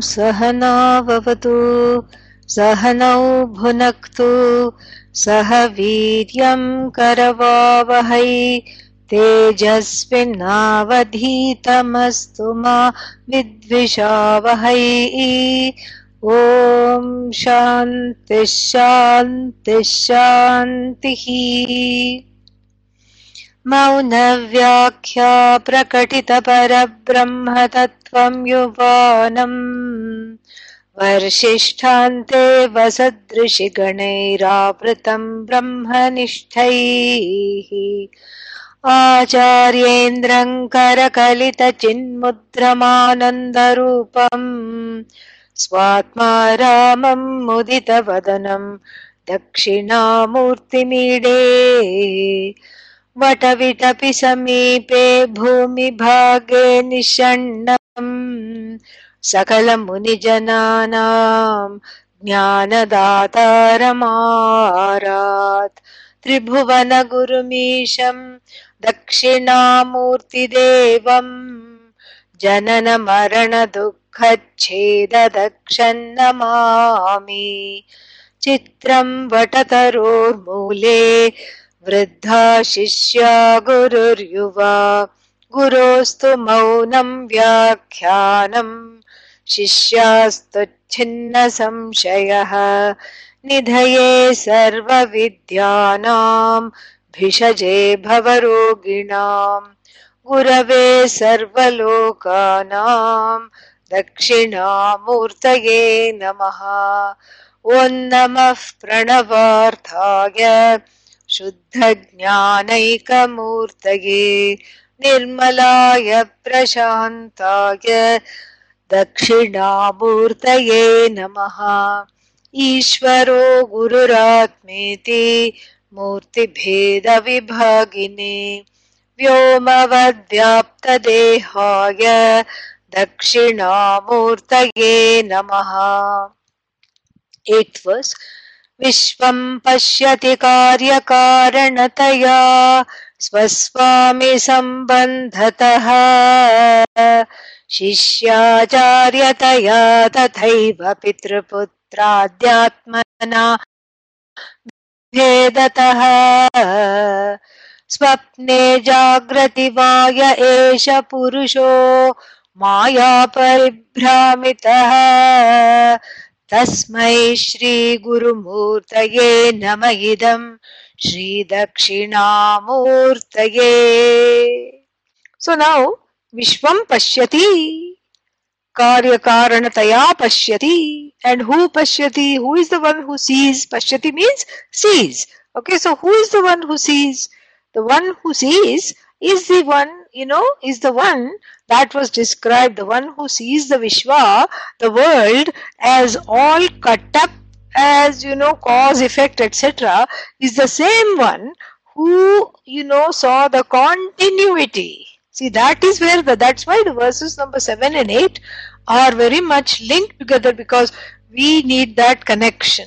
सहनाववतु सहनौ भुनक्तु सह वीर्यम् करवावहै तेजस्विनावधीतमस्तु मा विद्विषावहै। ॐ शान्तिः मौनव्याख्या युवानम् वर्षिष्ठान्ते वसदृशिगणैरावृतम् ब्रह्मनिष्ठैः। आचार्येन्द्रम् करकलितचिन्मुद्रमानन्दरूपम्। स्वात्मा रामम् मुदितवदनम् दक्षिणामूर्तिमीडे वटविटपि समीपे भूमिभागे निषण्णम्। सकलमुनिजनानाम् ज्ञानदातारमारात्। त्रिभुवनगुरुमीशम् दक्षिणामूर्तिदेवम् जननमरणदुःखच्छेददक्षन्नमामि चित्रम् वटतरोर्मूले वृद्धा शिष्या गुरुर्युवा। गुरोस्तु मौनम् व्याख्यानम् शिष्यास्तुच्छिन्नसंशयः। निधये सर्वविद्यानाम् भिषजे भवरोगिणाम् गुरवे सर्वलोकानाम् दक्षिणामूर्तये नमः। ॐ नमः प्रणवार्थाय शुद्धज्ञानैकमूर्तये निर्मलाय प्रशान्ताय दक्षिणामूर्तये नमः। ईश्वरो गुरुरात्मेति मूर्तिभेदविभागिने व्योमवद्व्याप्तदेहाय दक्षिणामूर्तये नमः। एट् वर्स् विश्वम् पश्यति कार्यकारणतया स्वस्वामि सम्बन्धतः। शिष्याचार्यतया तथैव पितृपुत्राद्यात्मना भेदतः। स्वप्ने जाग्रति वाय एष पुरुषो मायापरिभ्रामितः। तस्मै श्रीगुरुमूर्तये नम इदम् श्रीदक्षिणामूर्तये। सो नौ विश्वं पश्यति, कार्यकारणतया पश्यति एंड हू पश्यति? Who is the one who sees पश्यति means sees okay so who is the one who sees the one who sees is the one you know is the one that was described, the one who sees the Vishwa, the world, as all cut up as, you know, cause, effect, etc., is the same one who, you know, saw the continuity. See, that is where the, that's why the verses number 7 and 8 are very much linked together because we need that connection.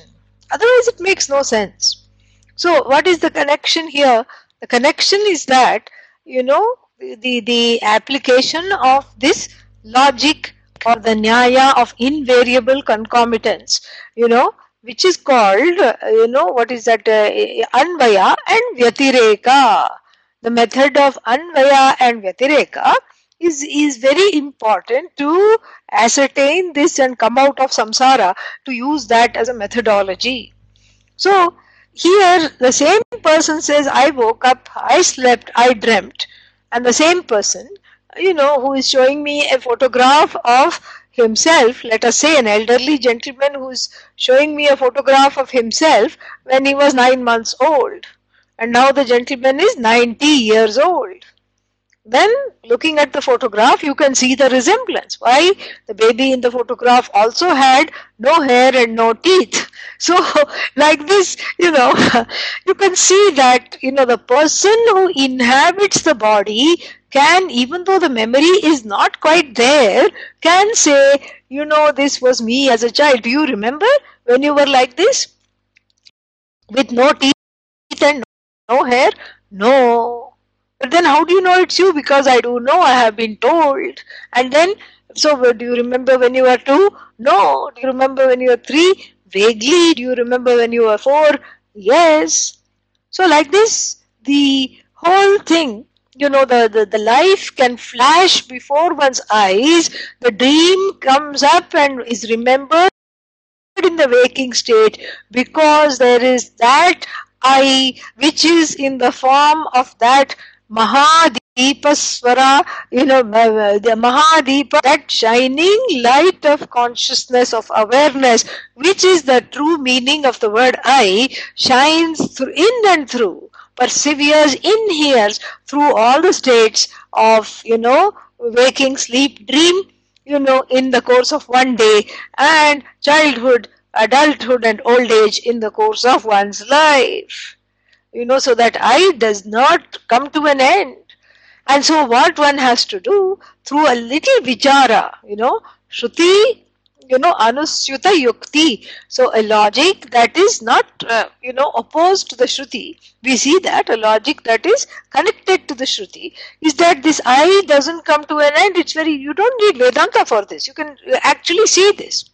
Otherwise, it makes no sense. So, what is the connection here? The connection is that, you know, the, the application of this logic or the nyaya of invariable concomitance, you know, which is called, uh, you know, what is that, uh, anvaya and vyatireka. The method of anvaya and vyatireka is, is very important to ascertain this and come out of samsara to use that as a methodology. So, here the same person says, I woke up, I slept, I dreamt. And the same person, you know, who is showing me a photograph of himself, let us say an elderly gentleman who is showing me a photograph of himself when he was nine months old. And now the gentleman is 90 years old. Then looking at the photograph, you can see the resemblance. Why? The baby in the photograph also had no hair and no teeth. So, like this, you know, you can see that, you know, the person who inhabits the body can, even though the memory is not quite there, can say, you know, this was me as a child. Do you remember when you were like this? With no teeth and no hair? No. But then how do you know it's you? Because I do know, I have been told. And then So, do you remember when you were two? No. Do you remember when you were three? Vaguely. Do you remember when you were four? Yes. So, like this, the whole thing, you know, the, the, the life can flash before one's eyes. The dream comes up and is remembered in the waking state because there is that I which is in the form of that Mahadeepa Swara, you know, uh, uh, the Mahadeepa, that shining light of consciousness, of awareness, which is the true meaning of the word I, shines through, in and through, perseveres, inheres through all the states of, you know, waking, sleep, dream, you know, in the course of one day, and childhood, adulthood, and old age in the course of one's life you know, so that I does not come to an end. And so what one has to do through a little vichara, you know, Shruti, you know, Anusyuta Yukti. So a logic that is not, uh, you know, opposed to the Shruti. We see that a logic that is connected to the Shruti is that this I doesn't come to an end. It's very, you don't need Vedanta for this. You can actually see this.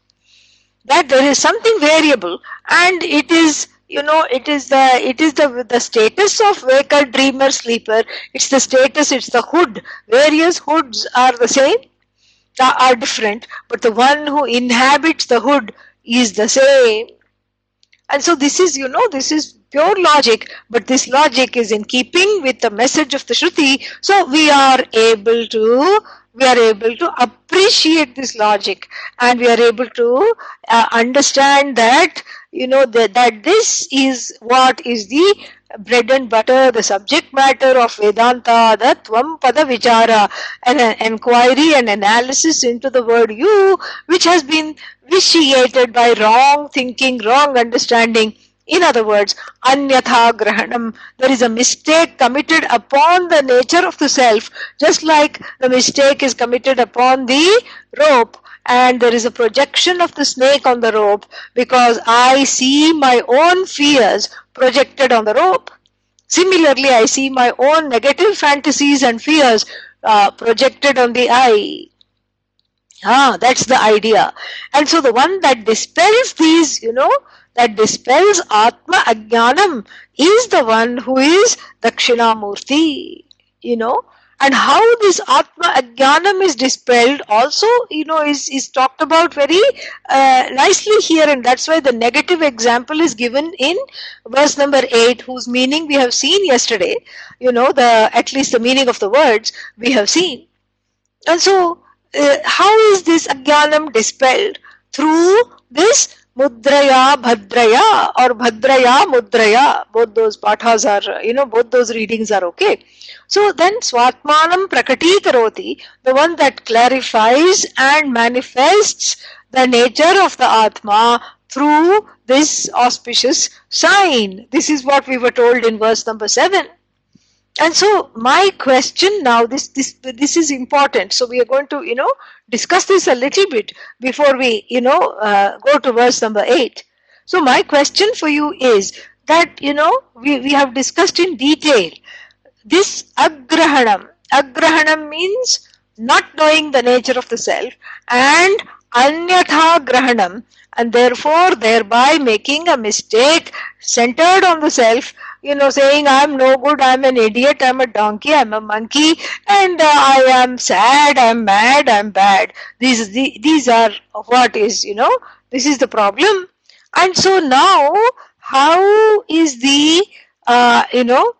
That there is something variable and it is you know it is the it is the the status of waker dreamer sleeper. It's the status it's the hood. Various hoods are the same are different but the one who inhabits the hood is the same. And so this is you know this is pure logic but this logic is in keeping with the message of the shruti. So we are able to we are able to appreciate this logic and we are able to uh, understand that you know that, this is what is the bread and butter, the subject matter of Vedanta, the Tvam Pada Vichara, an inquiry and analysis into the word you, which has been vitiated by wrong thinking, wrong understanding. In other words, anyatha grahanam. There is a mistake committed upon the nature of the self, just like the mistake is committed upon the rope and there is a projection of the snake on the rope because I see my own fears projected on the rope. Similarly, I see my own negative fantasies and fears uh, projected on the I. Ah, that's the idea. And so the one that dispels these, you know, that dispels Atma Ajnanam is the one who is Dakshinamurti, you know and how this atma ajnanam is dispelled also you know is is talked about very uh, nicely here and that's why the negative example is given in verse number 8 whose meaning we have seen yesterday you know the at least the meaning of the words we have seen and so uh, how is this ajnanam dispelled through this Mudraya Bhadraya or Bhadraya Mudraya. Both those pathas are, you know, both those readings are okay. So then Swatmanam Prakati Karoti, the one that clarifies and manifests the nature of the Atma through this auspicious sign. This is what we were told in verse number 7. And so my question now, this this this is important. So we are going to you know discuss this a little bit before we you know uh, go to verse number eight. So my question for you is that you know we we have discussed in detail this agrahanam. Agrahanam means not knowing the nature of the self and anyatha grahanam and therefore thereby making a mistake centered on the self you know, saying I'm no good, I'm an idiot, I'm a donkey, I'm a monkey, and uh, I am sad, I'm mad, I'm bad. These, the, these are what is, you know, this is the problem. And so now, how is the, uh, you know,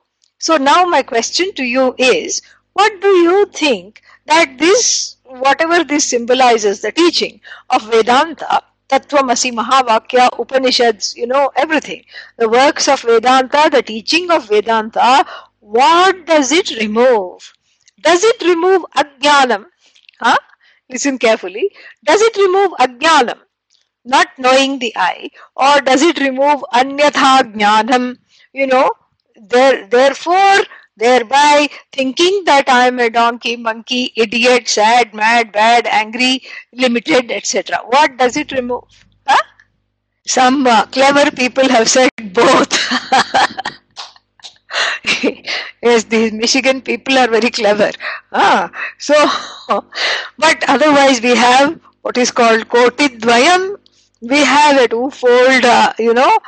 so now my question to you is, what do you think that this, whatever this symbolizes, the teaching of Vedanta, Tattvamasi, Mahavakya, Upanishads, you know, everything. The works of Vedanta, the teaching of Vedanta, what does it remove? Does it remove Ajnanam? Huh? Listen carefully. Does it remove Ajnanam? Not knowing the I. Or does it remove Anyatha Jnanam? You know, there, therefore, thereby thinking that I am a donkey, monkey, idiot, sad, mad, bad, angry, limited, etc. What does it remove? Huh? Some uh, clever people have said both. yes, these Michigan people are very clever. Ah, so, but otherwise we have what is called kotidvayam. We have a twofold, uh, you know,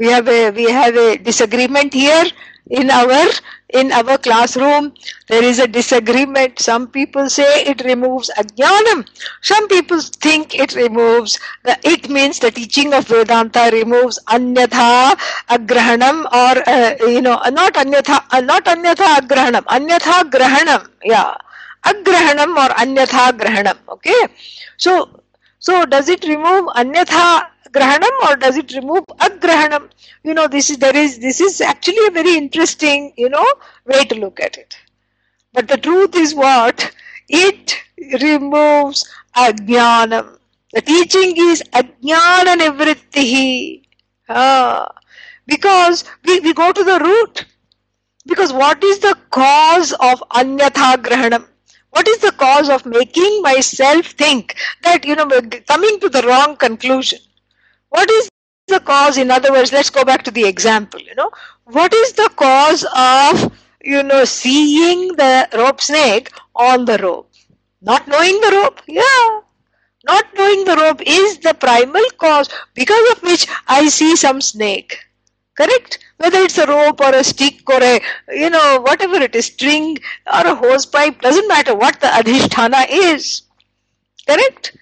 we have a we have a disagreement here in our in our classroom. There is a disagreement. Some people say it removes ajnanam. Some people think it removes the it means the teaching of vedanta removes anyatha agrahanam or uh, you know not anyatha uh, not anyatha agrahanam anyatha grahanam yeah agrahanam or anyatha grahanam okay? So so does it remove anyatha grahanam or does it remove agrahanam you know this is there is this is actually a very interesting you know way to look at it. But the truth is what? It removes ajnanam. The teaching is ajnana nivrittihi ah, because we, we go to the root. Because what is the cause of anyatha grahanam what is the cause of making myself think that you know coming to the wrong conclusion what is the cause? In other words, let's go back to the example, you know. What is the cause of, you know, seeing the rope snake on the rope? Not knowing the rope? Yeah. Not knowing the rope is the primal cause because of which I see some snake. Correct? Whether it's a rope or a stick or a, you know, whatever it is, string or a hose pipe, doesn't matter what the adhisthana is. Correct?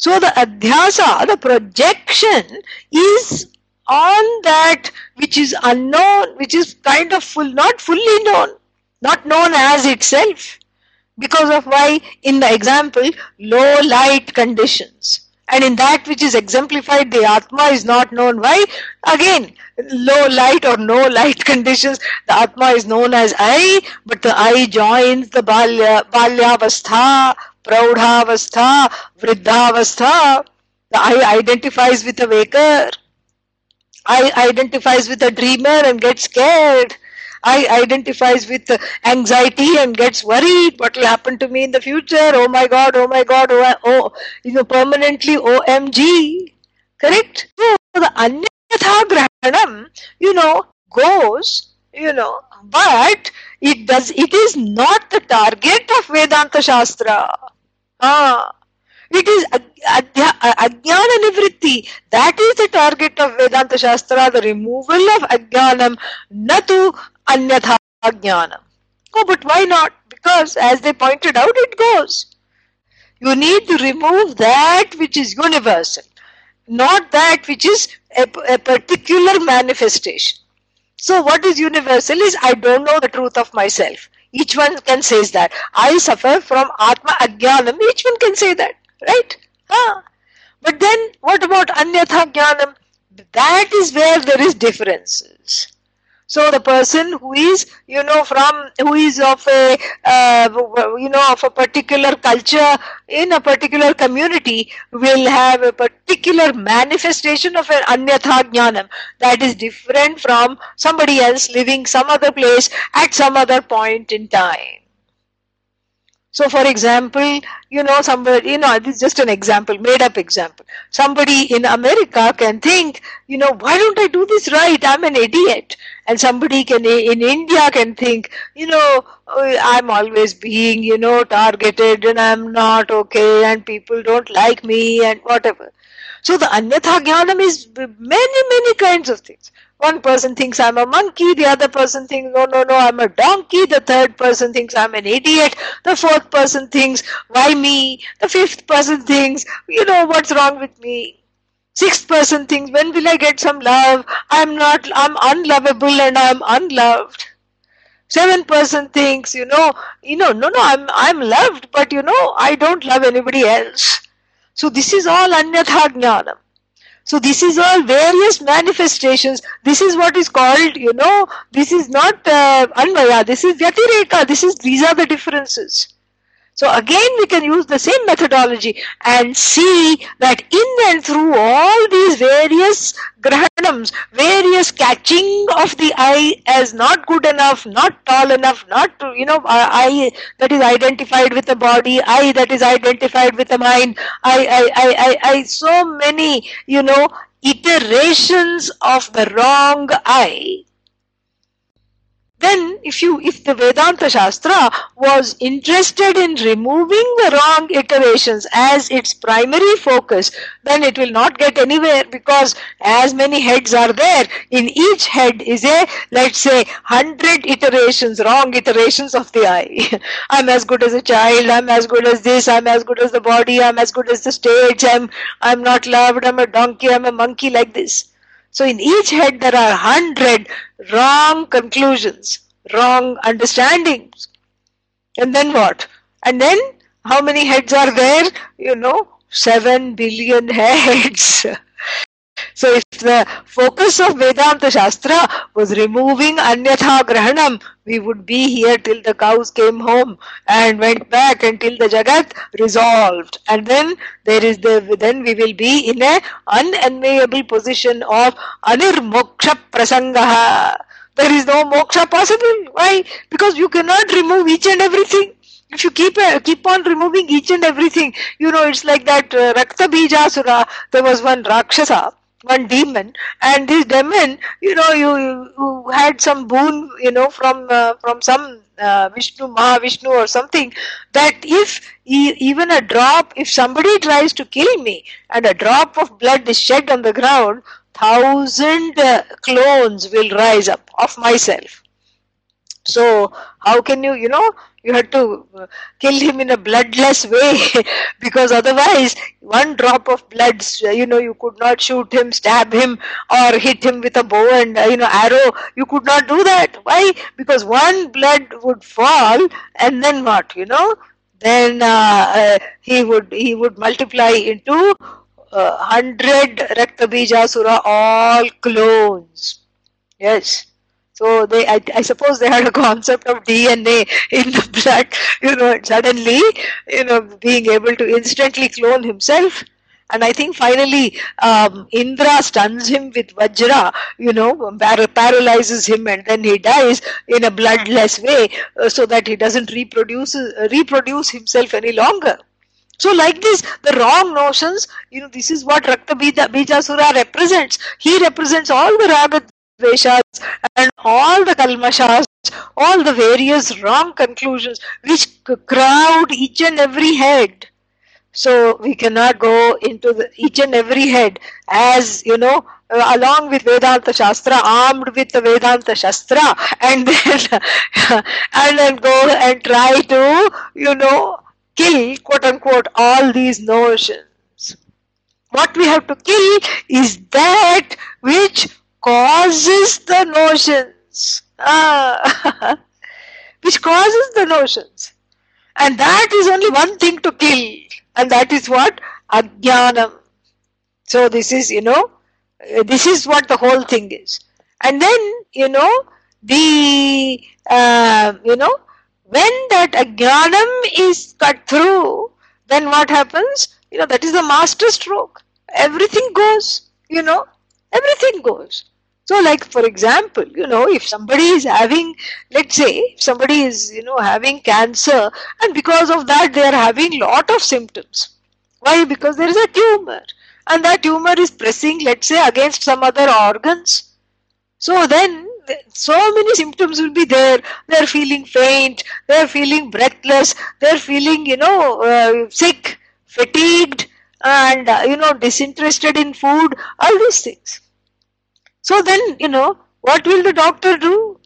So the adhyasa, the projection is on that which is unknown, which is kind of full, not fully known, not known as itself. Because of why, in the example, low light conditions. And in that which is exemplified, the Atma is not known. Why? Again, low light or no light conditions, the Atma is known as I, but the I joins the Balya, Balyavastha, Praudhavastha, Vriddhavastha. The I identifies with the waker. I identifies with the dreamer and gets scared. I identifies with anxiety and gets worried. What will happen to me in the future? Oh my God! Oh my God! Oh, oh you know, permanently OMG. Correct? So the anyatha grahanam, you know, goes, you know, but it does. It is not the target of Vedanta Shastra. Ah, it is ajnana nivritti. That is the target of Vedanta Shastra, the removal of ajnanam, natu anyatha ajnanam. Oh, but why not? Because as they pointed out, it goes. You need to remove that which is universal, not that which is a, a particular manifestation. So what is universal is I don't know the truth of myself. Each one can say that. I suffer from Atma Ajnanam. Each one can say that. Right? Huh? But then what about Anyatha Jnanam? That is where there is differences. So the person who is, you know, from, who is of a, uh, you know, of a particular culture in a particular community will have a particular manifestation of an anyatha jnanam that is different from somebody else living some other place at some other point in time. So, for example, you know, somebody, you know, this is just an example, made up example. Somebody in America can think, you know, why don't I do this right? I'm an idiot. And somebody can, in India can think, you know, I'm always being, you know, targeted and I'm not okay and people don't like me and whatever. So the anyatha jnanam is many, many kinds of things. One person thinks I'm a monkey, the other person thinks, no, no, no, I'm a donkey, the third person thinks I'm an idiot, the fourth person thinks, why me? The fifth person thinks, you know, what's wrong with me? Sixth person thinks, when will I get some love? I'm not, I'm unlovable and I'm unloved. Seventh person thinks, you know, you know, no, no, I'm, I'm loved, but you know, I don't love anybody else. So this is all anyatha jnanam. So this is all various manifestations. This is what is called, you know, this is not uh, Anvaya, this is Vyatireka, this is, these are the differences. So again we can use the same methodology and see that in and through all these various grahanams, various catching of the I as not good enough, not tall enough, not, you know, I that is identified with the body, I that is identified with the mind, I, I, I, I, I so many, you know, iterations of the wrong I then if you if the vedanta shastra was interested in removing the wrong iterations as its primary focus then it will not get anywhere because as many heads are there in each head is a let's say 100 iterations wrong iterations of the i i'm as good as a child i'm as good as this i'm as good as the body i'm as good as the stage i'm i'm not loved i'm a donkey i'm a monkey like this so in each head there are hundred wrong conclusions, wrong understandings. And then what? And then how many heads are there? You know, seven billion heads. So if the focus of Vedanta Shastra was removing Anyatha Grahanam, we would be here till the cows came home and went back until the Jagat resolved. And then there is the then we will be in a unenviable position of Anirmoksha Prasangaha. There is no moksha possible. Why? Because you cannot remove each and everything if you keep uh, keep on removing each and everything, you know, it's like that uh, Rakta Bijasura. There was one Rakshasa one demon and this demon you know you, you had some boon you know from uh, from some uh, vishnu mahavishnu or something that if even a drop if somebody tries to kill me and a drop of blood is shed on the ground thousand uh, clones will rise up of myself. So how can you you know you had to uh, kill him in a bloodless way because otherwise one drop of blood you know you could not shoot him stab him or hit him with a bow and uh, you know arrow. You could not do that. Why? Because one blood would fall and then what you know? Then uh, uh, he would he would multiply into uh, 100 raktabijasura all clones. Yes so they, I, I, suppose they had a concept of DNA in the blood, you know, suddenly, you know, being able to instantly clone himself. And I think finally um, Indra stuns him with Vajra, you know, paralyzes him and then he dies in a bloodless way uh, so that he doesn't reproduce, uh, reproduce himself any longer. So like this, the wrong notions, you know, this is what Rakta Bijasura represents. He represents all the Raga And all the Kalmashas, all the various wrong conclusions which crowd each and every head. So we cannot go into the, each and every head as, you know, uh, along with Vedanta Shastra, armed with the Vedanta Shastra, and then, and then go and try to, you know, kill, quote unquote, all these notions. What we have to kill is that which causes the notions. Ah. which causes the notions. And that is only one thing to kill. And that is what? Ajnanam. So this is, you know, this is what the whole thing is. And then, you know, the, uh, you know, when that ajnanam is cut through, then what happens? You know, that is the master stroke. Everything goes, you know, everything goes. So like for example, you know, if somebody is having, let's say, if somebody is, you know, having cancer and because of that they are having lot of symptoms. Why? Because there is a tumor and that tumor is pressing, let's say, against some other organs. So then so many symptoms will be there. They're feeling faint, they're feeling breathless, they're feeling, you know, uh, sick, fatigued, and, uh, you know, disinterested in food, all these things. So then, you know, what will the doctor do?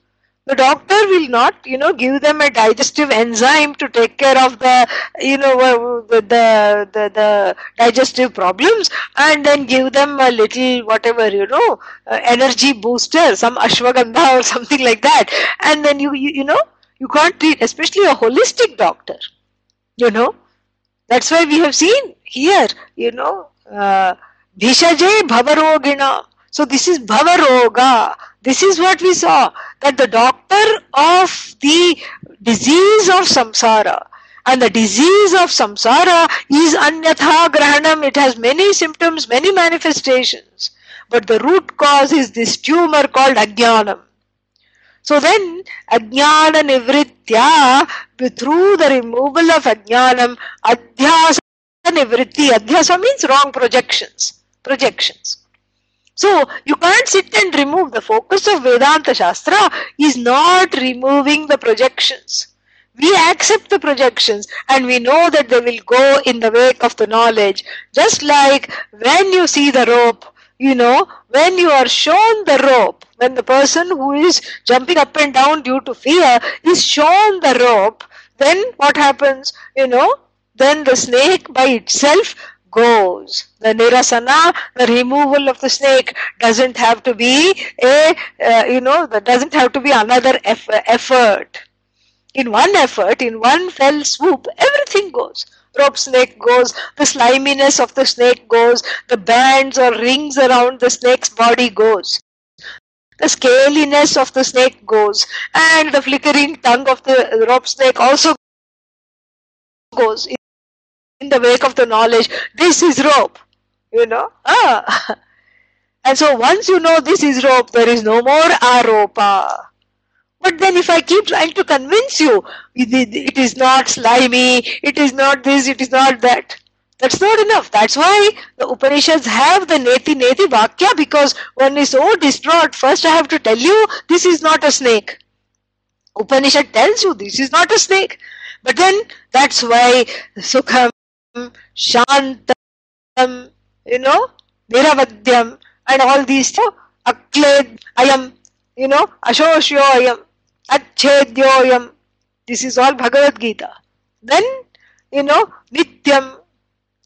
The doctor will not, you know, give them a digestive enzyme to take care of the, you know, the, the, the, the digestive problems and then give them a little, whatever, you know, uh, energy booster, some ashwagandha or something like that. And then you, you, you know, you can't treat, especially a holistic doctor, you know. That's why we have seen here, you know, uh, Bhishaje Bhavarogina so this is Bhavaroga. This is what we saw, that the doctor of the disease of samsara, and the disease of samsara is anyatha grahanam. It has many symptoms, many manifestations. But the root cause is this tumor called ajnanam. So then, ajnana nivritya, through the removal of ajnanam, adhyasa nivritti, adhyasa means wrong projections, projections. So you can't sit and remove. The focus of Vedanta Shastra is not removing the projections. We accept the projections and we know that they will go in the wake of the knowledge. Just like when you see the rope, you know, when you are shown the rope, when the person who is jumping up and down due to fear is shown the rope, then what happens? You know, then the snake by itself goes. The nirasana, the removal of the snake, doesn't have to be a, uh, you know, that doesn't have to be another eff- effort. In one effort, in one fell swoop, everything goes. Rope snake goes, the sliminess of the snake goes, the bands or rings around the snake's body goes. The scaliness of the snake goes, and the flickering tongue of the rope snake also goes in the wake of the knowledge. This is rope, you know. Ah. And so once you know this is rope, there is no more aropa. But then if I keep trying to convince you, it is not slimy, it is not this, it is not that. That's not enough. That's why the Upanishads have the Neti Neti Vakya because one is so distraught. First I have to tell you this is not a snake. Upanishad tells you this is not a snake. But then that's why Sukham, Shantam, you know, Niravadyam and all these, know, Akled, Ayam, you know, Ashoshyo Ayam, Achedyoyam. This is all Bhagavad Gita. Then, you know, Nityam,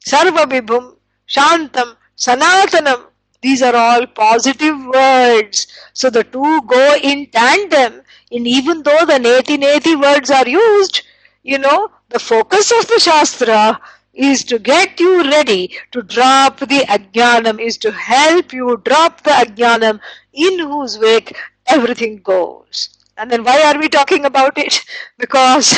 Sarvabhibhum, Shantam, Sanatanam. These are all positive words. So the two go in tandem. And even though the neti neti words are used, you know, the focus of the Shastra is to get you ready to drop the ajnanam, is to help you drop the ajnanam in whose wake everything goes. And then why are we talking about it? Because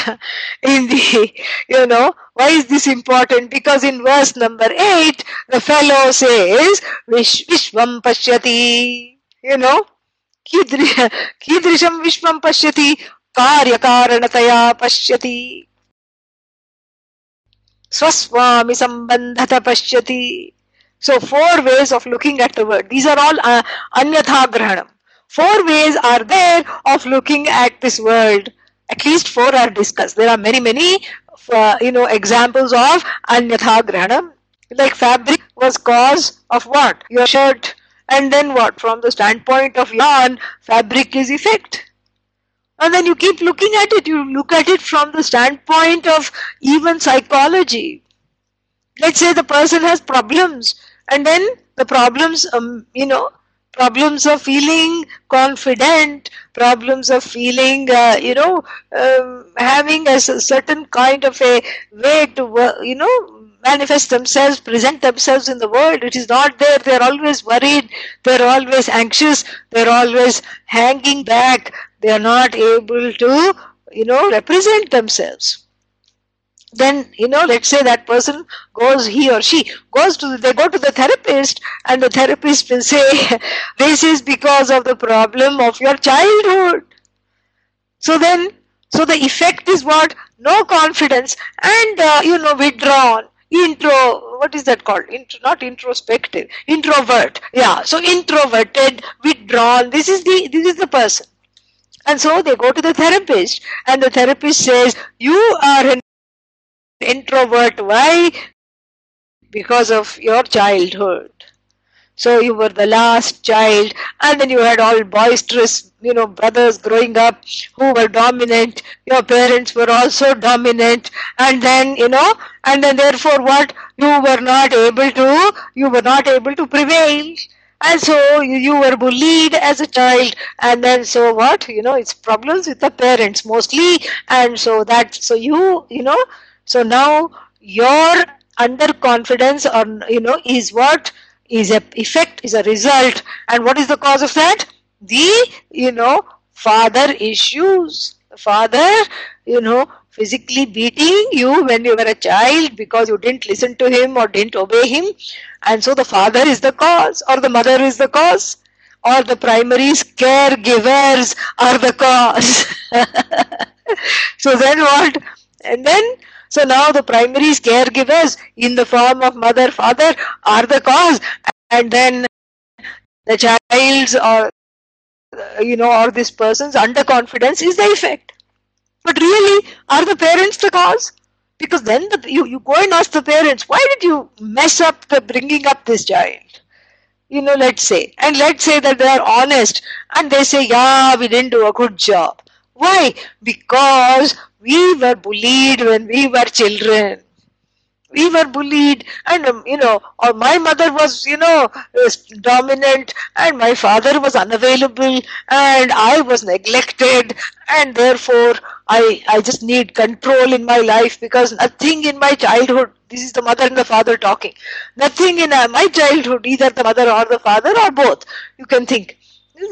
in the, you know, why is this important? Because in verse number 8, the fellow says, Vish, Vishvam Pashyati, you know, Kidrisham Vishvam Pashyati, Karyakaranataya Pashyati. Swaswami Sambandhata Pashyati. So four ways of looking at the word. These are all uh, Anyatha Grahanam. Four ways are there of looking at this world. At least four are discussed. There are many, many, uh, you know, examples of anyatha grahanam. Like fabric was cause of what? Your shirt. And then what? From the standpoint of yarn, fabric is effect. And then you keep looking at it. You look at it from the standpoint of even psychology. Let's say the person has problems. And then the problems, um, you know, problems of feeling confident, problems of feeling, uh, you know, um, having a certain kind of a way to, you know, manifest themselves, present themselves in the world. It is not there. They're always worried. They're always anxious. They're always hanging back. They are not able to, you know, represent themselves. Then you know let's say that person goes he or she goes to they go to the therapist and the therapist will say this is because of the problem of your childhood. So then so the effect is what? No confidence and uh, you know withdrawn intro what is that called? Intro, not introspective introvert yeah. So introverted withdrawn this is the this is the person and so they go to the therapist and the therapist says you are an introvert. Why? Because of your childhood. So you were the last child, and then you had all boisterous, you know, brothers growing up who were dominant. Your parents were also dominant, and then, you know, and then therefore what? You were not able to, you were not able to prevail. And so you, you were bullied as a child, and then so what? You know, it's problems with the parents mostly, and so that, so you, you know, so now your underconfidence or you know is what is a effect is a result. And what is the cause of that? The you know father issues. Father you know physically beating you when you were a child because you didn't listen to him or didn't obey him and so the father is the cause or the mother is the cause or the primary caregivers are the cause. So then what? And then so now the primary caregivers in the form of mother, father are the cause. And then the child's or you know or this person's underconfidence is the effect. But really are the parents the cause because then the, you, you go and ask the parents why did you mess up the bringing up this child you know let's say. And let's say that they are honest and they say yeah we didn't do a good job. Why? Because we were bullied when we were children we were bullied and um, you know or my mother was you know dominant and my father was unavailable and i was neglected and therefore i i just need control in my life because nothing in my childhood this is the mother and the father talking. Nothing in uh, my childhood either the mother or the father or both you can think.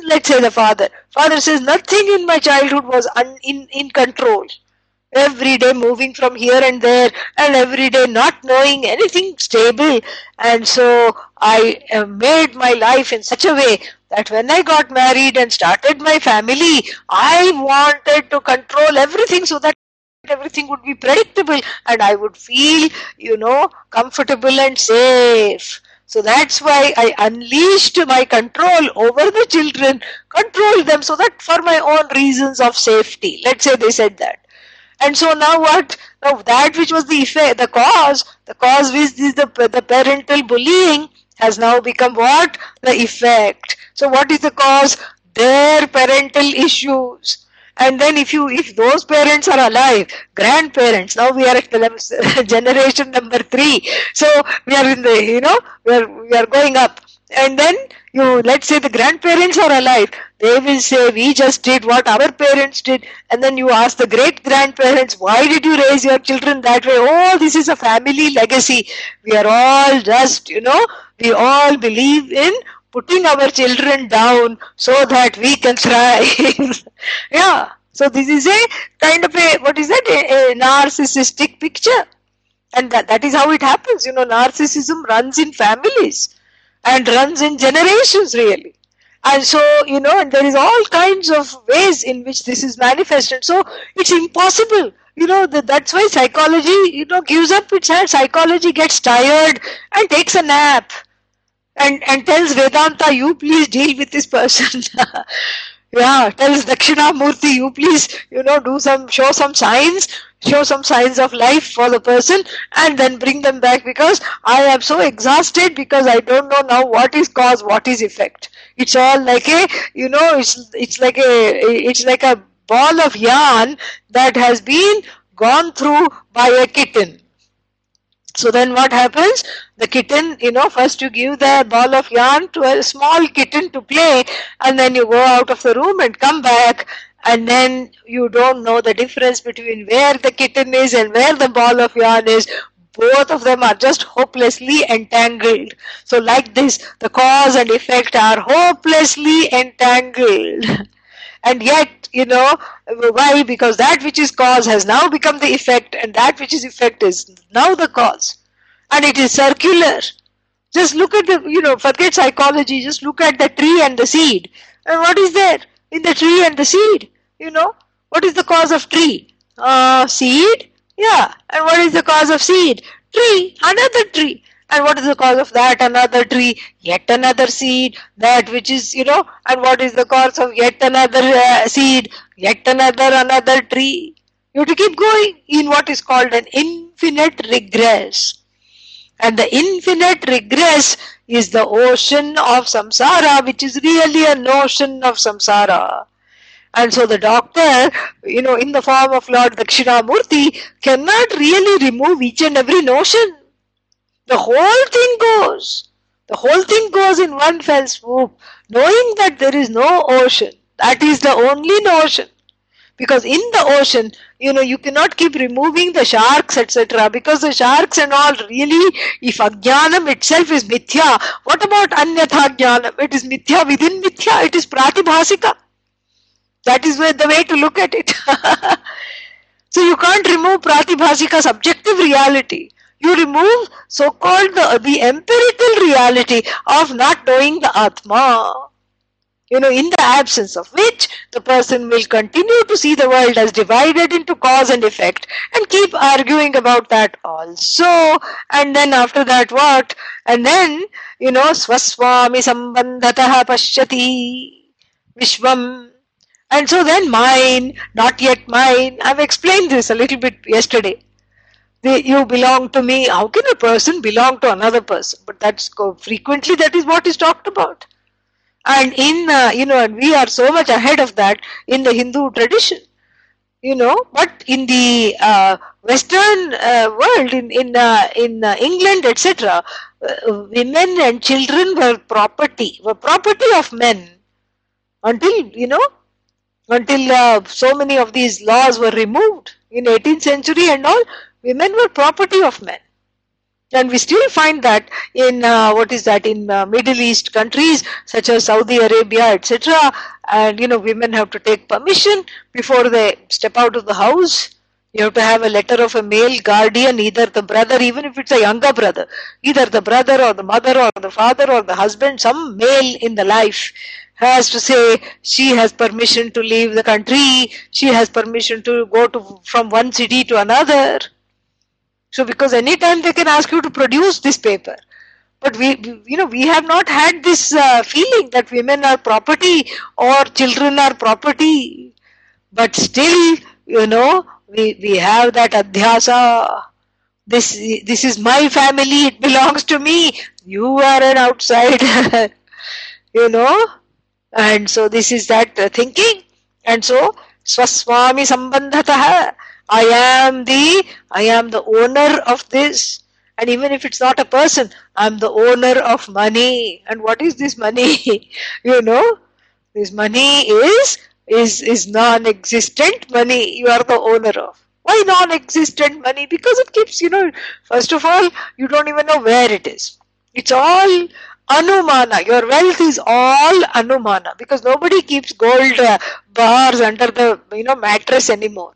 Let's say the father. Father says nothing in my childhood was un, in in control every day moving from here and there and every day not knowing anything stable and so i uh, made my life in such a way that when i got married and started my family i wanted to control everything so that everything would be predictable and i would feel you know comfortable and safe so that's why I unleashed my control over the children, control them so that for my own reasons of safety. Let's say they said that. And so now what? Now that which was the effect, the cause, the cause which is the, the parental bullying has now become what? The effect. So what is the cause? Their parental issues. And then if you, if those parents are alive, grandparents, now we are at the generation number three. So we are in the, you know, we are, we are going up. And then you, let's say the grandparents are alive. They will say we just did what our parents did. And then you ask the great grandparents why did you raise your children that way? Oh this is a family legacy. We are all just you know we all believe in putting our children down so that we can thrive. Yeah. So this is a kind of a what is that? A, a narcissistic picture. And that, that is how it happens. You know narcissism runs in families and runs in generations really. And so you know and there is all kinds of ways in which this is manifested. So it's impossible. You know that, that's why psychology you know gives up its hand psychology gets tired and takes a nap and and tells vedanta you please deal with this person. Yeah tells dakshinamurti you please you know do some show some signs show some signs of life for the person and then bring them back because i am so exhausted because i don't know now what is cause what is effect. It's all like a you know it's it's like a it's like a ball of yarn that has been gone through by a kitten. So then what happens? The kitten you know first you give the ball of yarn to a small kitten to play and then you go out of the room and come back and then you don't know the difference between where the kitten is and where the ball of yarn is both of them are just hopelessly entangled. So like this, the cause and effect are hopelessly entangled. And yet, you know, why? Because that which is cause has now become the effect and that which is effect is now the cause. And it is circular. Just look at the, you know, forget psychology, just look at the tree and the seed. And what is there in the tree and the seed? You know, what is the cause of tree? Uh, seed yeah. And what is the cause of seed? Tree. Another tree. And what is the cause of that? Another tree. Yet another seed. That which is, you know, and what is the cause of yet another uh, seed? Yet another, another tree. You have to keep going in what is called an infinite regress. And the infinite regress is the ocean of samsara, which is really a notion of samsara. And so the doctor, you know, in the form of Lord Dakshinamurti, cannot really remove each and every notion. The whole thing goes. The whole thing goes in one fell swoop, knowing that there is no ocean. That is the only notion. Because in the ocean, you know, you cannot keep removing the sharks, etc. Because the sharks and all really, if ajnanam itself is mithya, what about anyatha jnanam? It is mithya within mithya, it is pratibhasika. That is the way to look at it. so you can't remove pratibhasika subjective reality. You remove so-called the, the empirical reality of not knowing the Atma. You know, in the absence of which the person will continue to see the world as divided into cause and effect and keep arguing about that also. And then after that, what? And then, you know, swaswami sambandhataha pashyati vishvam. And so then mine, not yet mine. I've explained this a little bit yesterday. You belong to me. How can a person belong to another person? But that's frequently that is what is talked about and in uh, you know we are so much ahead of that in the hindu tradition you know. But in the uh, western uh, world in in uh, in uh, england etc uh, women and children were property were property of men until you know until so many of these laws were removed in 18th century and all women were property of men and we still find that in uh, what is that in uh, middle east countries such as saudi arabia etc and you know women have to take permission before they step out of the house. You have to have a letter of a male guardian either the brother even if it's a younger brother either the brother or the mother or the father or the husband some male in the life has to say she has permission to leave the country. She has permission to go to from one city to another so because anytime they can ask you to produce this paper. But we, you know, we have not had this uh, feeling that women are property or children are property. But still, you know, we, we have that adhyasa. This, this is my family, it belongs to me. You are an outsider, you know. And so this is that uh, thinking. And so, swaswami sambandhataha I am the, I am the owner of this. And even if it's not a person, I'm the owner of money. And what is this money? you know, this money is, is, is non-existent money you are the owner of. Why non-existent money? Because it keeps, you know, first of all, you don't even know where it is. It's all anumana. Your wealth is all anumana because nobody keeps gold uh, bars under the, you know, mattress anymore.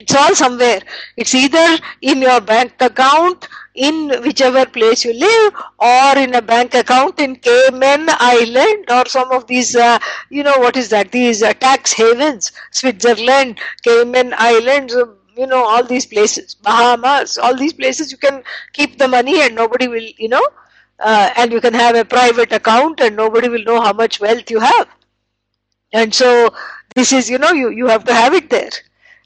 It's all somewhere. It's either in your bank account in whichever place you live or in a bank account in Cayman Island or some of these, uh, you know, what is that? These uh, tax havens, Switzerland, Cayman Islands, uh, you know, all these places, Bahamas, all these places you can keep the money and nobody will, you know, uh, and you can have a private account and nobody will know how much wealth you have. And so this is, you know, you, you have to have it there.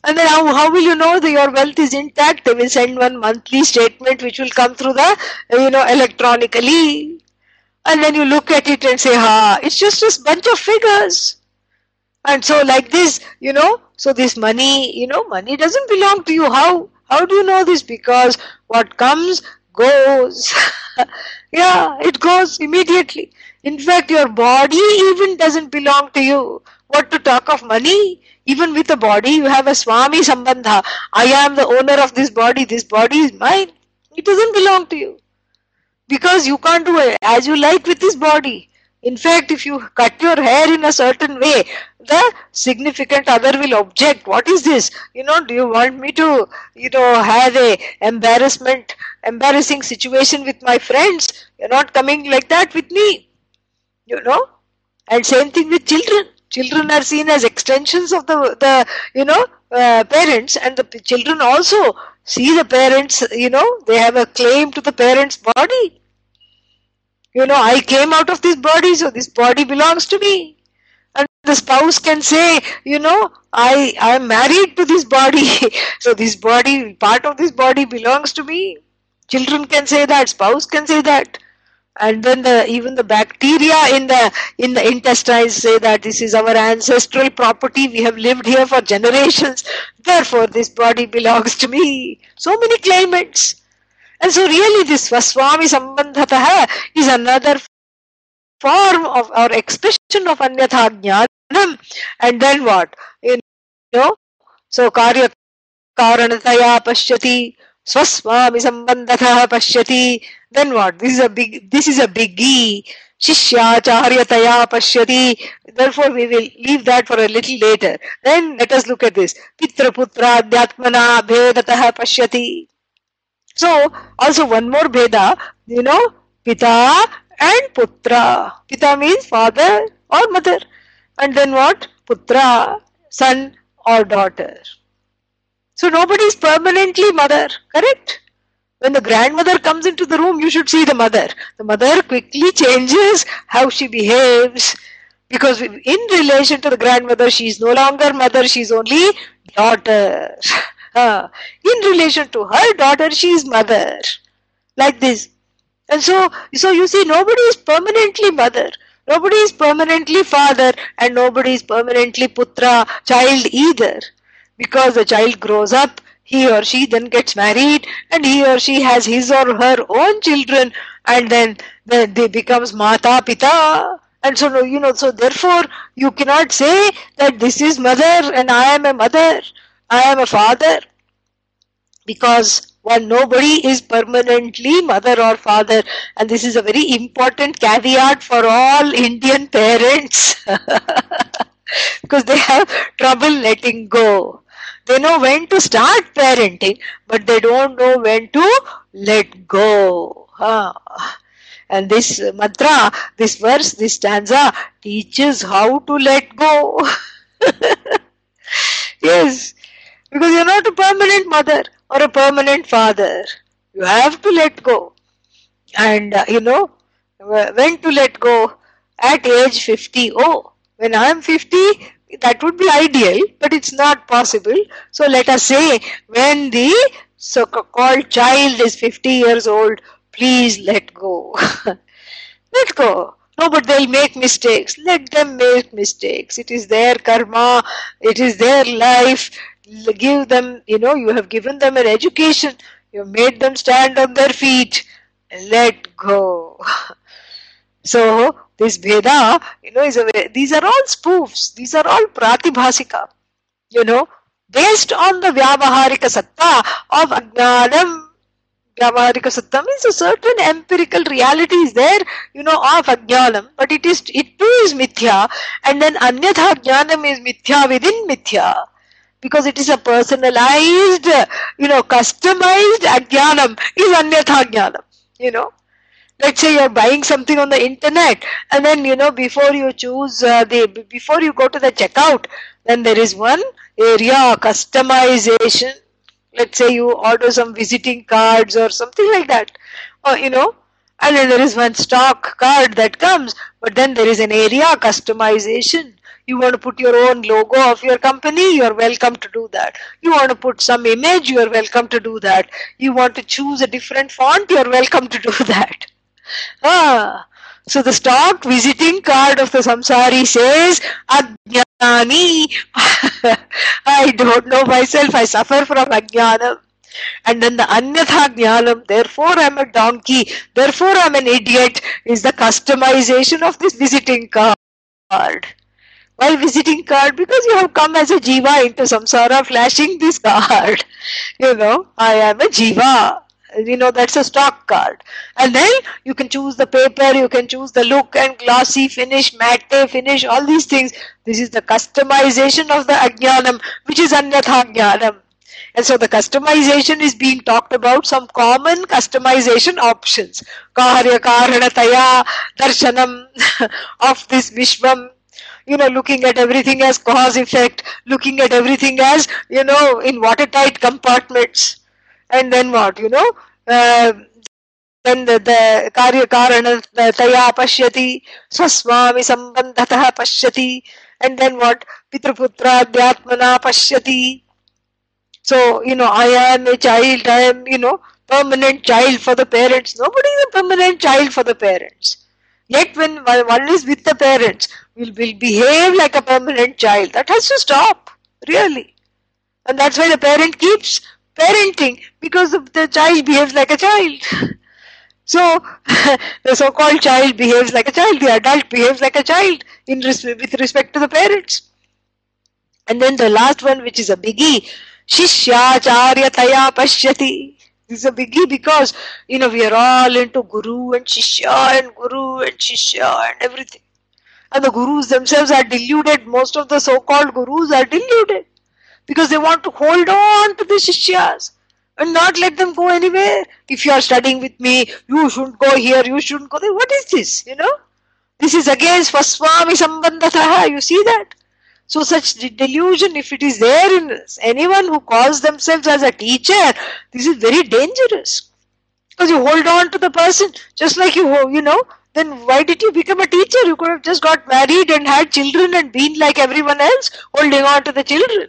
And then how, how will you know that your wealth is intact? They will send one monthly statement which will come through the, you know, electronically. And then you look at it and say, ha, it's just a bunch of figures. And so like this, you know, so this money, you know, money doesn't belong to you. How? How do you know this? Because what comes goes. yeah, it goes immediately. In fact, your body even doesn't belong to you. What to talk of money? Even with the body, you have a Swami Sambandha. I am the owner of this body. This body is mine. It doesn't belong to you. Because you can't do it as you like with this body. In fact, if you cut your hair in a certain way, the significant other will object. What is this? You know, do you want me to, you know, have a embarrassment, embarrassing situation with my friends? You're not coming like that with me. You know? And same thing with children children are seen as extensions of the the you know uh, parents and the children also see the parents you know they have a claim to the parents body. You know i came out of this body so this body belongs to me. And the spouse can say you know i i am married to this body. So this body part of this body belongs to me. Children can say that spouse can say that and then the even the bacteria in the in the intestines say that this is our ancestral property. We have lived here for generations. Therefore this body belongs to me. So many claimants and so really this swaswami sambandhataha is another form of or expression of anyatha jnanam. And then what? You know so karya karanataya pashyati swaswami sambandhatah pashyati then what? This is a big this is a biggie. Taya pashyati therefore we will leave that for a little later. Then let us look at this. Pitra putra adhyatmana bhedatah pashyati so also one more bheda. You know pita and putra. Pita means father or mother. And then what? Putra, son or daughter. So nobody is permanently mother, correct? When the grandmother comes into the room, you should see the mother. The mother quickly changes how she behaves because in relation to the grandmother, she is no longer mother, she is only daughter. in relation to her daughter, she is mother. Like this. And so, so you see, nobody is permanently mother. Nobody is permanently father and nobody is permanently putra, child either. Because the child grows up, he or she then gets married and he or she has his or her own children and then, then they becomes mata pita. And so you know so therefore you cannot say that this is mother and i am a mother i am a father. Because one nobody is permanently mother or father. And this is a very important caveat for all indian parents. Because they have trouble letting go they know when to start parenting but they don't know when to let go huh? and this mantra this verse this stanza teaches how to let go yes because you're not a permanent mother or a permanent father. You have to let go. And uh, you know, when to let go? At age 50. Oh, when I am 50, that would be ideal, but it's not possible. So let us say when the so called child is 50 years old, please let go. let go. No, but they'll make mistakes. Let them make mistakes. It is their karma, it is their life give them, you know, you have given them an education, you made them stand on their feet, let go. so, this Bheda, you know, is a, these are all spoofs, these are all pratibhasika, you know, based on the Vyavaharika Satta of Ajnanam. Vyavaharika Satta means a certain empirical reality is there, you know, of Ajnanam, but it is, it too is Mithya, and then Anyatha Ajnanam is Mithya within Mithya because it is a personalized, you know, customized ajnanam is anyatha jnanam, you know. Let's say you're buying something on the internet and then, you know, before you choose uh, the, before you go to the checkout, then there is one area customization. Let's say you order some visiting cards or something like that, or, you know, and then there is one stock card that comes, but then there is an area customization you want to put your own logo of your company, you are welcome to do that. You want to put some image, you are welcome to do that. You want to choose a different font, you are welcome to do that. Ah, so the stock visiting card of the samsari says, Ajnani. I don't know myself, I suffer from Ajnanam. And then the Anyatha Jnanam, therefore I'm a donkey, therefore I'm an idiot, is the customization of this visiting card Why visiting card because you have come as a jiva into samsara flashing this card. You know, I am a jiva. You know, that's a stock card. And then you can choose the paper, you can choose the look and glossy finish, matte finish, all these things. This is the customization of the ajnanam, which is anyatha jnanam. And so the customization is being talked about some common customization options. Karya karanataya darshanam of this Vishwam you know, looking at everything as cause effect, looking at everything as, you know, in watertight compartments. And then what, you know, uh, then the, the taya pashyati, swaswami sambandhatah pashyati, and then what, pitruputra dhyatmana pashyati. So, you know, I am a child, I am, you know, permanent child for the parents. Nobody is a permanent child for the parents. Yet when one is with the parents, will, will behave like a permanent child. That has to stop, really. And that's why the parent keeps parenting because the child behaves like a child. So, the so-called child behaves like a child, the adult behaves like a child in res- with respect to the parents. And then the last one, which is a biggie, Shishyacharya Taya Pashyati. This is a biggie because, you know, we are all into Guru and Shishya and Guru and Shishya and everything. And the gurus themselves are deluded. Most of the so-called gurus are deluded because they want to hold on to the shishyas and not let them go anywhere. If you are studying with me, you shouldn't go here, you shouldn't go there. What is this? You know? This is against Swaswami Sambandhataha. You see that? So such delusion, if it is there in anyone who calls themselves as a teacher, this is very dangerous. Because you hold on to the person, just like you, you know, then why did you become a teacher? You could have just got married and had children and been like everyone else, holding on to the children.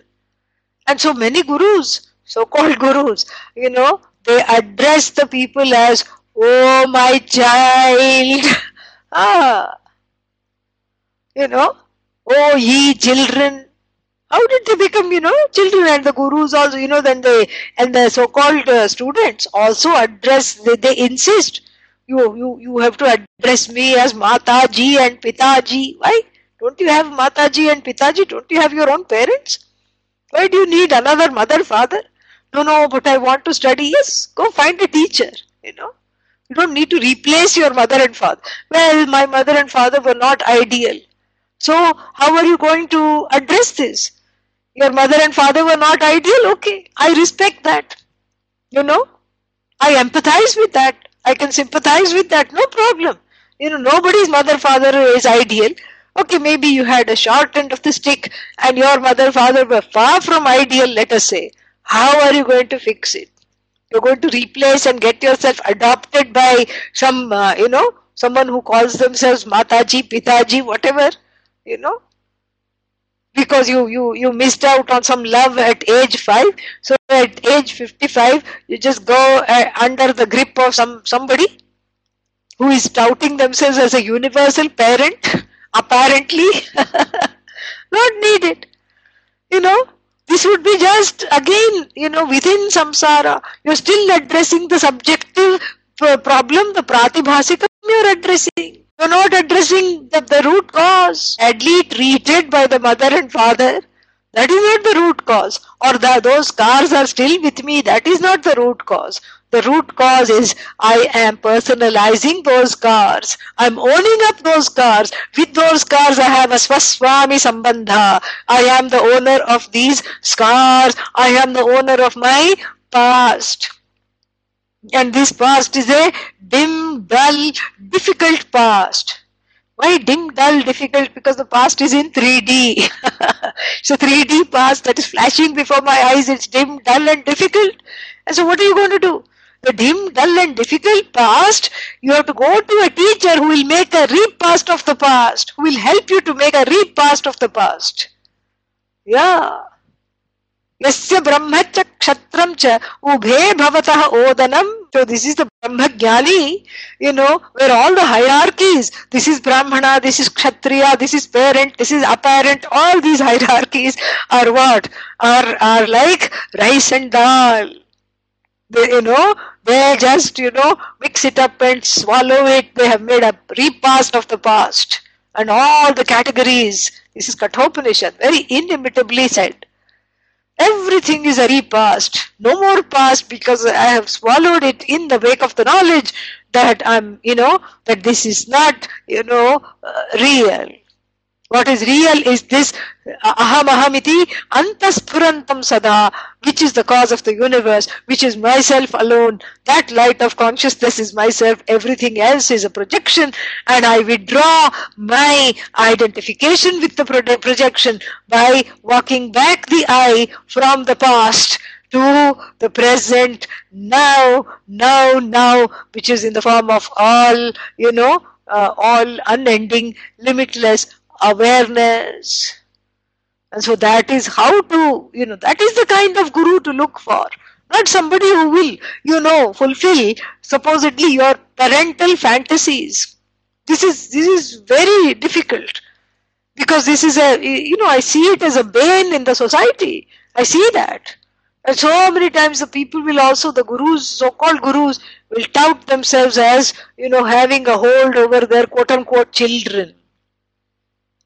And so many gurus, so-called gurus, you know, they address the people as, oh my child. ah. You know, oh ye children. How did they become, you know, children and the gurus also, you know, then they, and the so-called uh, students also address, they, they insist you, you, you have to address me as Mataji and Pitaji. Why? Don't you have Mataji and Pitaji? Don't you have your own parents? Why do you need another mother, father? No, no, but I want to study. Yes, go find a teacher, you know. You don't need to replace your mother and father. Well, my mother and father were not ideal. So, how are you going to address this? Your mother and father were not ideal? Okay, I respect that. You know, I empathize with that. I can sympathize with that, no problem. You know, nobody's mother father is ideal. Okay, maybe you had a short end of the stick and your mother father were far from ideal, let us say. How are you going to fix it? You're going to replace and get yourself adopted by some, uh, you know, someone who calls themselves Mataji, Pitaji, whatever, you know, because you, you, you missed out on some love at age 5. So at age 55, you just go uh, under the grip of some somebody who is touting themselves as a universal parent, apparently. Not needed. You know, this would be just again, you know, within samsara. You're still addressing the subjective uh, problem, the pratibhasikam you're addressing. You're not addressing the, the root cause, badly treated by the mother and father. That is not the root cause. Or the, those scars are still with me. That is not the root cause. The root cause is I am personalizing those cars. I'm owning up those cars. With those cars, I have a Swaswami Sambandha. I am the owner of these scars. I am the owner of my past. And this past is a dim, dull, difficult past. Why dim, dull, difficult? Because the past is in 3D. so 3D past that is flashing before my eyes, it's dim, dull and difficult. And so what are you going to do? The dim, dull and difficult past, you have to go to a teacher who will make a repast of the past, who will help you to make a repast of the past. Yeah. यस्य ब्रह्म च क्षत्रम च उभे भवतः ओदनम so this is the brahma jnani you know where all the hierarchies this is brahmana this is kshatriya this is parent this is apparent all these hierarchies are what are are like rice and dal they, you know they just you know mix it up and swallow it. They have made a repast of the past. And all the categories. This is kathopanishad. Very inimitably said. Everything is a repast. No more past because I have swallowed it in the wake of the knowledge that I'm, you know, that this is not, you know, uh, real. What is real is this aham ahamiti antasphurantam sada, which is the cause of the universe, which is myself alone. That light of consciousness is myself. Everything else is a projection, and I withdraw my identification with the projection by walking back the eye from the past to the present now, now, now, which is in the form of all, you know, uh, all unending, limitless awareness. And so that is how to, you know, that is the kind of guru to look for. Not somebody who will, you know, fulfill supposedly your parental fantasies. This is, this is very difficult. Because this is a, you know, I see it as a bane in the society. I see that. And so many times the people will also, the gurus, so-called gurus, will tout themselves as, you know, having a hold over their quote-unquote children.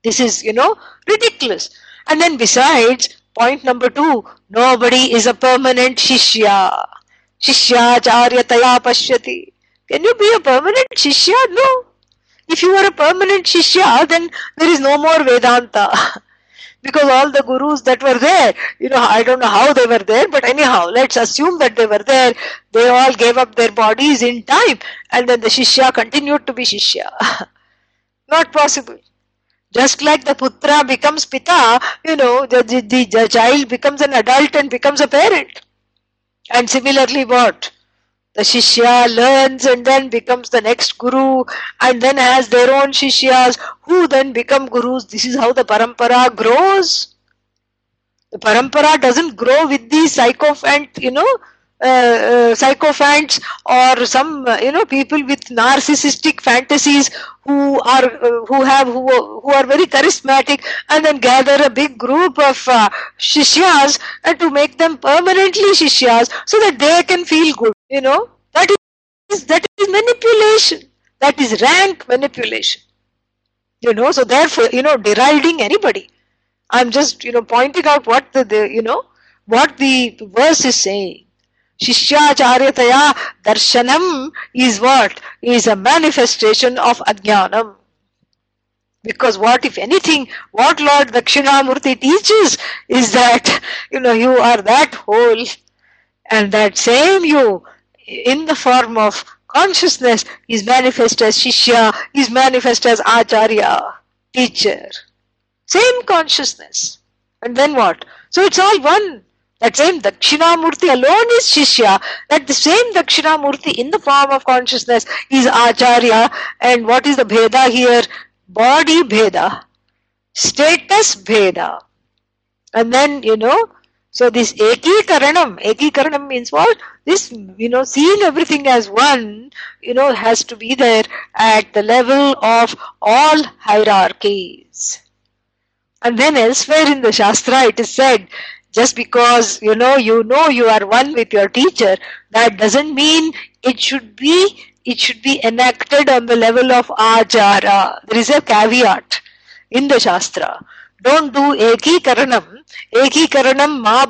This is, you know, ridiculous. And then besides, point number two, nobody is a permanent shishya. Shishyacharyataya pashyati. Can you be a permanent shishya? No. If you are a permanent shishya, then there is no more Vedanta. because all the gurus that were there, you know, I don't know how they were there, but anyhow, let's assume that they were there. They all gave up their bodies in time, and then the shishya continued to be shishya. Not possible. Just like the putra becomes pita, you know, the, the, the child becomes an adult and becomes a parent. And similarly, what? The shishya learns and then becomes the next guru and then has their own shishyas who then become gurus. This is how the parampara grows. The parampara doesn't grow with the sycophant, you know, uh, uh, sycophants or some uh, you know people with narcissistic fantasies who are uh, who have who, who are very charismatic and then gather a big group of uh, shishyas and to make them permanently shishyas so that they can feel good you know. That is that is manipulation. That is rank manipulation. You know so therefore you know deriding anybody. I'm just you know pointing out what the, the you know what the verse is saying Shishyacharya darshanam is what? Is a manifestation of ajnanam. Because what, if anything, what Lord Dakshinamurti teaches is that, you know, you are that whole and that same you in the form of consciousness is manifest as Shishya, is manifest as Acharya, teacher. Same consciousness. And then what? So it's all one. That same Dakshinamurti alone is Shishya. That the same Dakshinamurti in the form of consciousness is Acharya. And what is the Bheda here? Body Bheda. Status Bheda. And then, you know, so this Eki Karanam, Eki Karanam means what? This, you know, seeing everything as one, you know, has to be there at the level of all hierarchies. And then elsewhere in the Shastra it is said just because you know you know you are one with your teacher that doesn't mean it should be it should be enacted on the level of achara. There is a caveat in the shastra. Don't do eki karanam eki karanam ma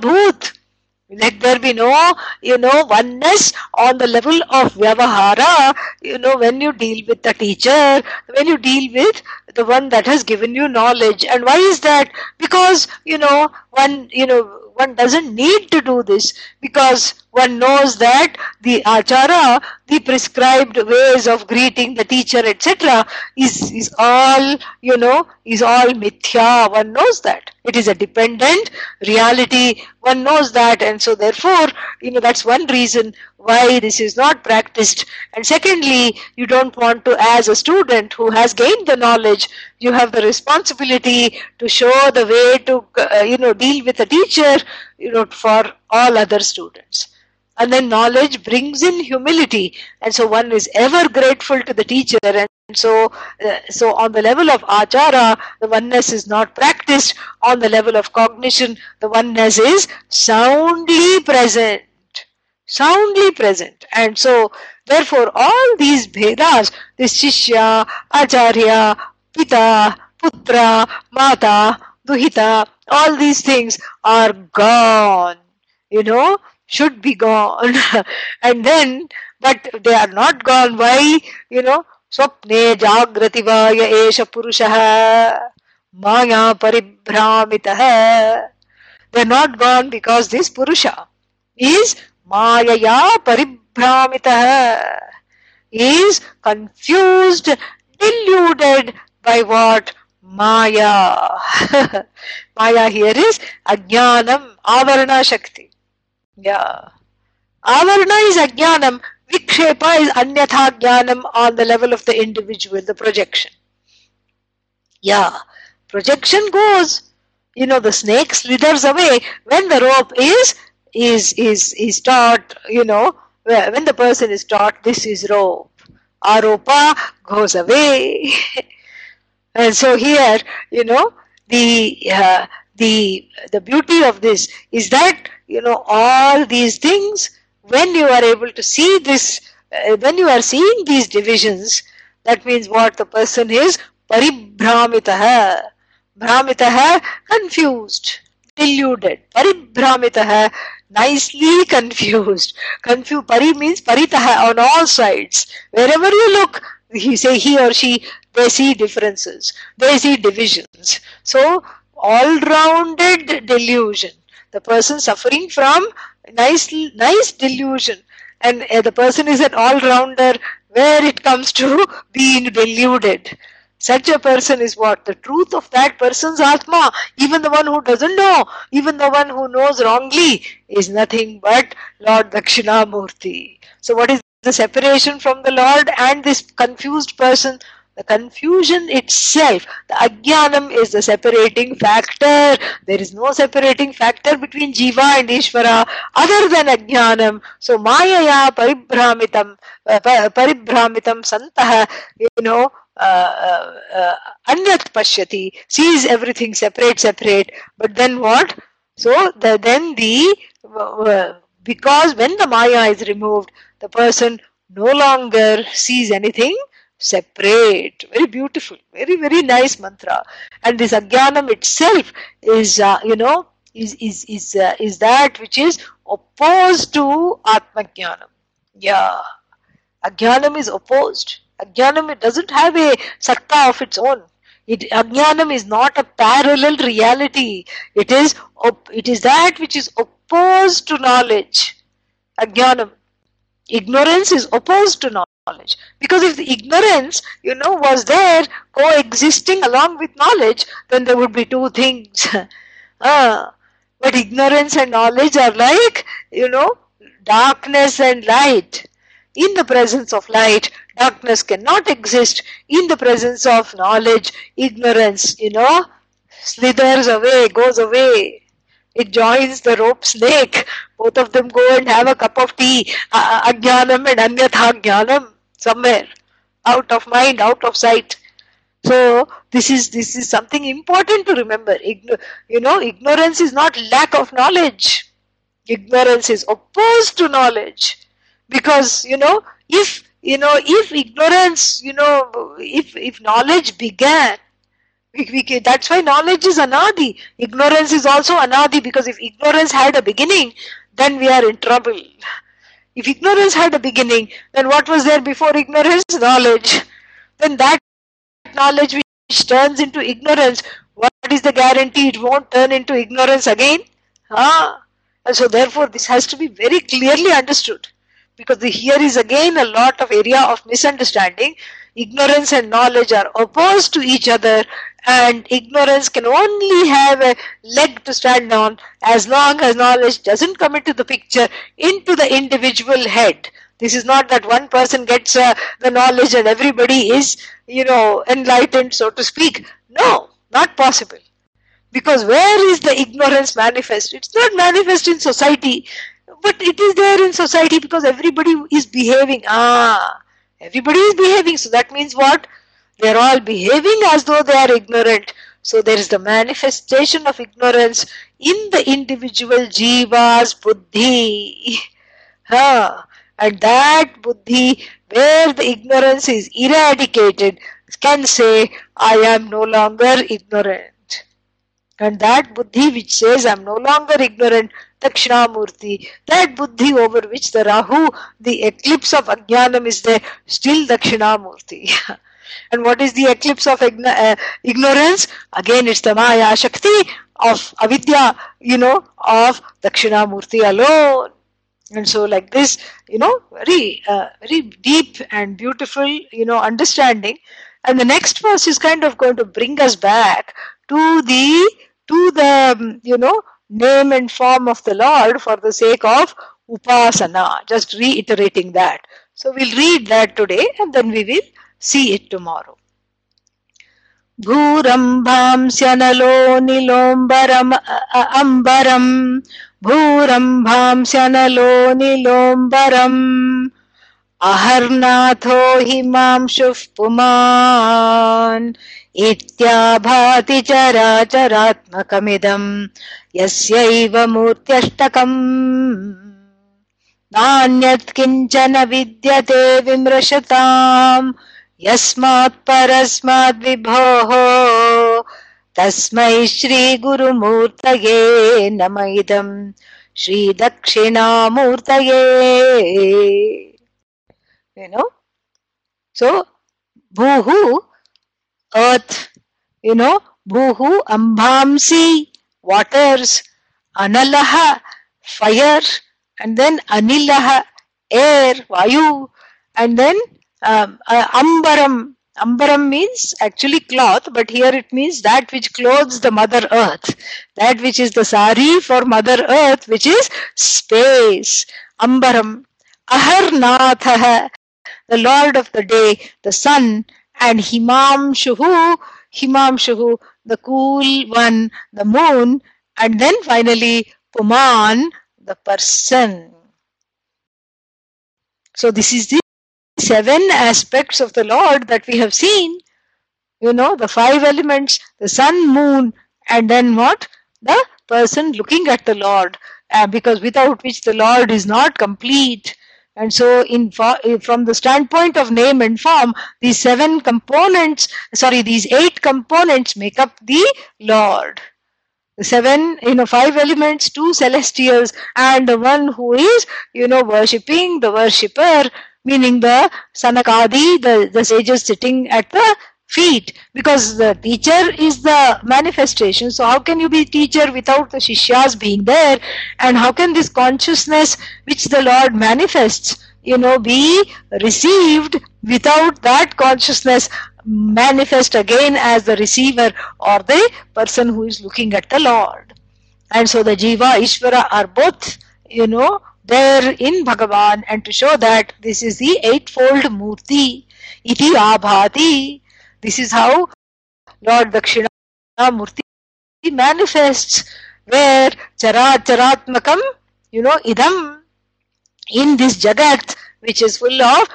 let there be no, you know, oneness on the level of vyavahara, you know, when you deal with the teacher, when you deal with the one that has given you knowledge. And why is that? Because, you know, one, you know, one doesn't need to do this because one knows that the achara, the prescribed ways of greeting the teacher, etc., is, is all, you know, is all mithya. One knows that. It is a dependent reality. One knows that. And so therefore, you know, that's one reason why this is not practiced. And secondly, you don't want to, as a student who has gained the knowledge, you have the responsibility to show the way to, uh, you know, deal with a teacher, you know, for all other students. And then knowledge brings in humility. And so one is ever grateful to the teacher. And so uh, so on the level of achara the oneness is not practiced. On the level of cognition the oneness is soundly present soundly present. And so, therefore, all these Bhedas, this Shishya, Acharya, Pita, Putra, Mata, Duhita, all these things are gone, you know, should be gone. and then, but they are not gone. Why? You know, Swapne Jagrativaya Esha Purushaha Maya Paribhramitaha. They are not gone because this Purusha is mayaya paribhramitah is confused deluded by what maya maya here is ajnanam avarana shakti yeah. Avarna is ajnanam. Vikshepa is anyatha jnanam on the level of the individual, the projection. Yeah. Projection goes, you know, the snake slithers away when the rope is is is is taught, you know, when the person is taught this is rope. Aropa goes away. and so here, you know, the uh, the the beauty of this is that you know all these things when you are able to see this uh, when you are seeing these divisions that means what the person is paribhramitah bhramitah confused deluded paribhramitah nicely confused. Confused pari means paritah on all sides. Wherever you look he say he or she they see differences. They see divisions. So all rounded delusion. The person suffering from nice nice delusion. And uh, the person is an all rounder where it comes to being deluded Such a person is what? The truth of that person's Atma. Even the one who doesn't know, even the one who knows wrongly, is nothing but Lord Dakshinamurti. So, what is the separation from the Lord and this confused person? The confusion itself, the ajnanam is the separating factor. There is no separating factor between jiva and Ishvara other than ajnanam. So mayaya paribhramitam, uh, paribhramitam santah, you know, anyat pashyati, sees everything separate, separate. But then what? So the, then the, uh, because when the maya is removed, the person no longer sees anything separate. Very beautiful, very, very nice mantra. And this ajnanam itself is, uh, you know, is, is, is, uh, is that which is opposed to Atmajnanam. Yeah. Ajnanam is opposed. Ajnanam it doesn't have a satta of its own. It, Ajnanam is not a parallel reality. It is, it is that which is opposed to knowledge. Ajnanam. Ignorance is opposed to knowledge. Because if the ignorance, you know, was there coexisting along with knowledge, then there would be two things. ah, but ignorance and knowledge are like, you know, darkness and light. In the presence of light, darkness cannot exist. In the presence of knowledge, ignorance, you know, slithers away, goes away. It joins the rope snake. Both of them go and have a cup of tea. Ajnanam and anyatha jnanam somewhere. Out of mind, out of sight. So this is this is something important to remember. Igno- you know, ignorance is not lack of knowledge. Ignorance is opposed to knowledge. Because, you know, if you know, if ignorance, you know, if if knowledge began, we, we, that's why knowledge is anadi. Ignorance is also anadi because if ignorance had a beginning, then we are in trouble. If ignorance had a beginning, then what was there before ignorance? Knowledge. Then that knowledge which turns into ignorance, what is the guarantee it won't turn into ignorance again? Ah. And so therefore this has to be very clearly understood. Because the, here is again a lot of area of misunderstanding. Ignorance and knowledge are opposed to each other and ignorance can only have a leg to stand on as long as knowledge doesn't come into the picture into the individual head. This is not that one person gets uh, the knowledge and everybody is, you know, enlightened, so to speak. No, not possible. Because where is the ignorance manifest? It's not manifest in society, but it is there in society because everybody is behaving. Ah, everybody is behaving. So that means what? They are all behaving as though they are ignorant. So there is the manifestation of ignorance in the individual jiva's buddhi. Huh. And that buddhi, where the ignorance is eradicated, can say, I am no longer ignorant. And that buddhi which says, I am no longer ignorant, Dakshinamurti, that buddhi over which the Rahu, the eclipse of Ajnanam is there, still Dakshinamurti. And what is the eclipse of uh, ignorance? Again, it's the Maya Shakti of Avidya, you know, of Dakshinamurti alone. And so, like this, you know, very, uh, very deep and beautiful, you know, understanding. And the next verse is kind of going to bring us back to the, to the, um, you know, name and form of the Lord for the sake of upasana. Just reiterating that. So we'll read that today and then we will see it tomorrow. भूरम्भांस्यनलो निलोम्बरम् अम्बरम् भूरम्भांस्यनलो निलोम्बरम् अहर्नाथो हिमांशुः पुमान् इत्याभाति चराचरात्मकमिदम् यस्यैव मूर्त्यष्टकम्। नान्यत् किंचन विद्यते विमृशताम्। यस्मात् परस्माद्विभोः तस्मै श्रीगुरुमूर्तये नम इदम् श्रीदक्षिणामूर्तये। You know? So bhuhu earth, you know waters analaha fire and then anilaha air vayu and then um, uh, ambaram Ambaram means actually cloth, but here it means that which clothes the Mother Earth. That which is the sari for Mother Earth, which is space. Ambaram. Aharnatha, the Lord of the day, the sun, and Himamshuhu, Himamshuhu, the cool one, the moon, and then finally Puman, the person. So this is the seven aspects of the Lord that we have seen. You know, the five elements, the sun, moon, and then what? The person looking at the Lord. Uh, because without which the Lord is not complete. And so, in eh, from the standpoint of name and form, these seven components, sorry, these eight components make up the Lord. The seven, you know, five elements, two celestials, and the one who is, you know, worshipping the worshipper, meaning the Sanakadi, the, the sages sitting at the feet because the teacher is the manifestation. So how can you be teacher without the shishyas being there? And how can this consciousness which the lord manifests you know be received without that consciousness manifest again as the receiver or the person who is looking at the lord? And so the jiva ishvara are both you know there in bhagavan and to show that this is the eightfold murti. Iti abhati this is how Lord Dakshinamurti manifests, where Charat Charatmakam, you know, idam, in this Jagat, which is full of,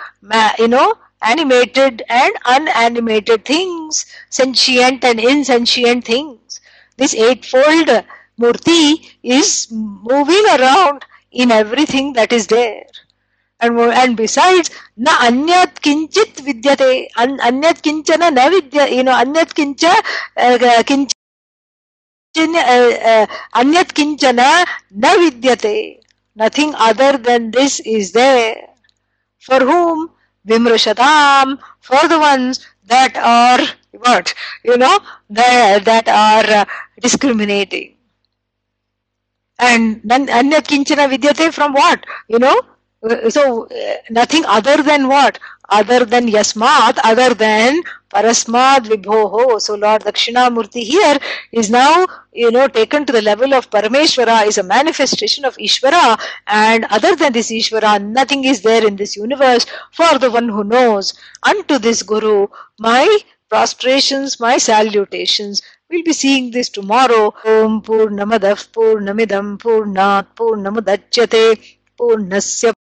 you know, animated and unanimated things, sentient and insentient things. This eightfold Murti is moving around in everything that is there and and besides na anyat kinchit vidyate An, anyat kinchana na vidya you know anyat kincha uh, kinch uh, uh, anyat kinchana na vidyate nothing other than this is there for whom vimrushatam for the ones that are what you know that, that are uh, discriminating and anyat kinchana vidyate from what you know so uh, nothing other than what? Other than yasmat other than parasmad vibhoho. So lord dakshinamurti here is now you know taken to the level of parameshwara is a manifestation of ishvara. And other than this ishvara nothing is there in this universe for the one who knows. Unto this guru my prostrations my salutations. We'll be seeing this tomorrow. Om Purnamadah Purnamidam Purnat Purnamudachyate Purnasya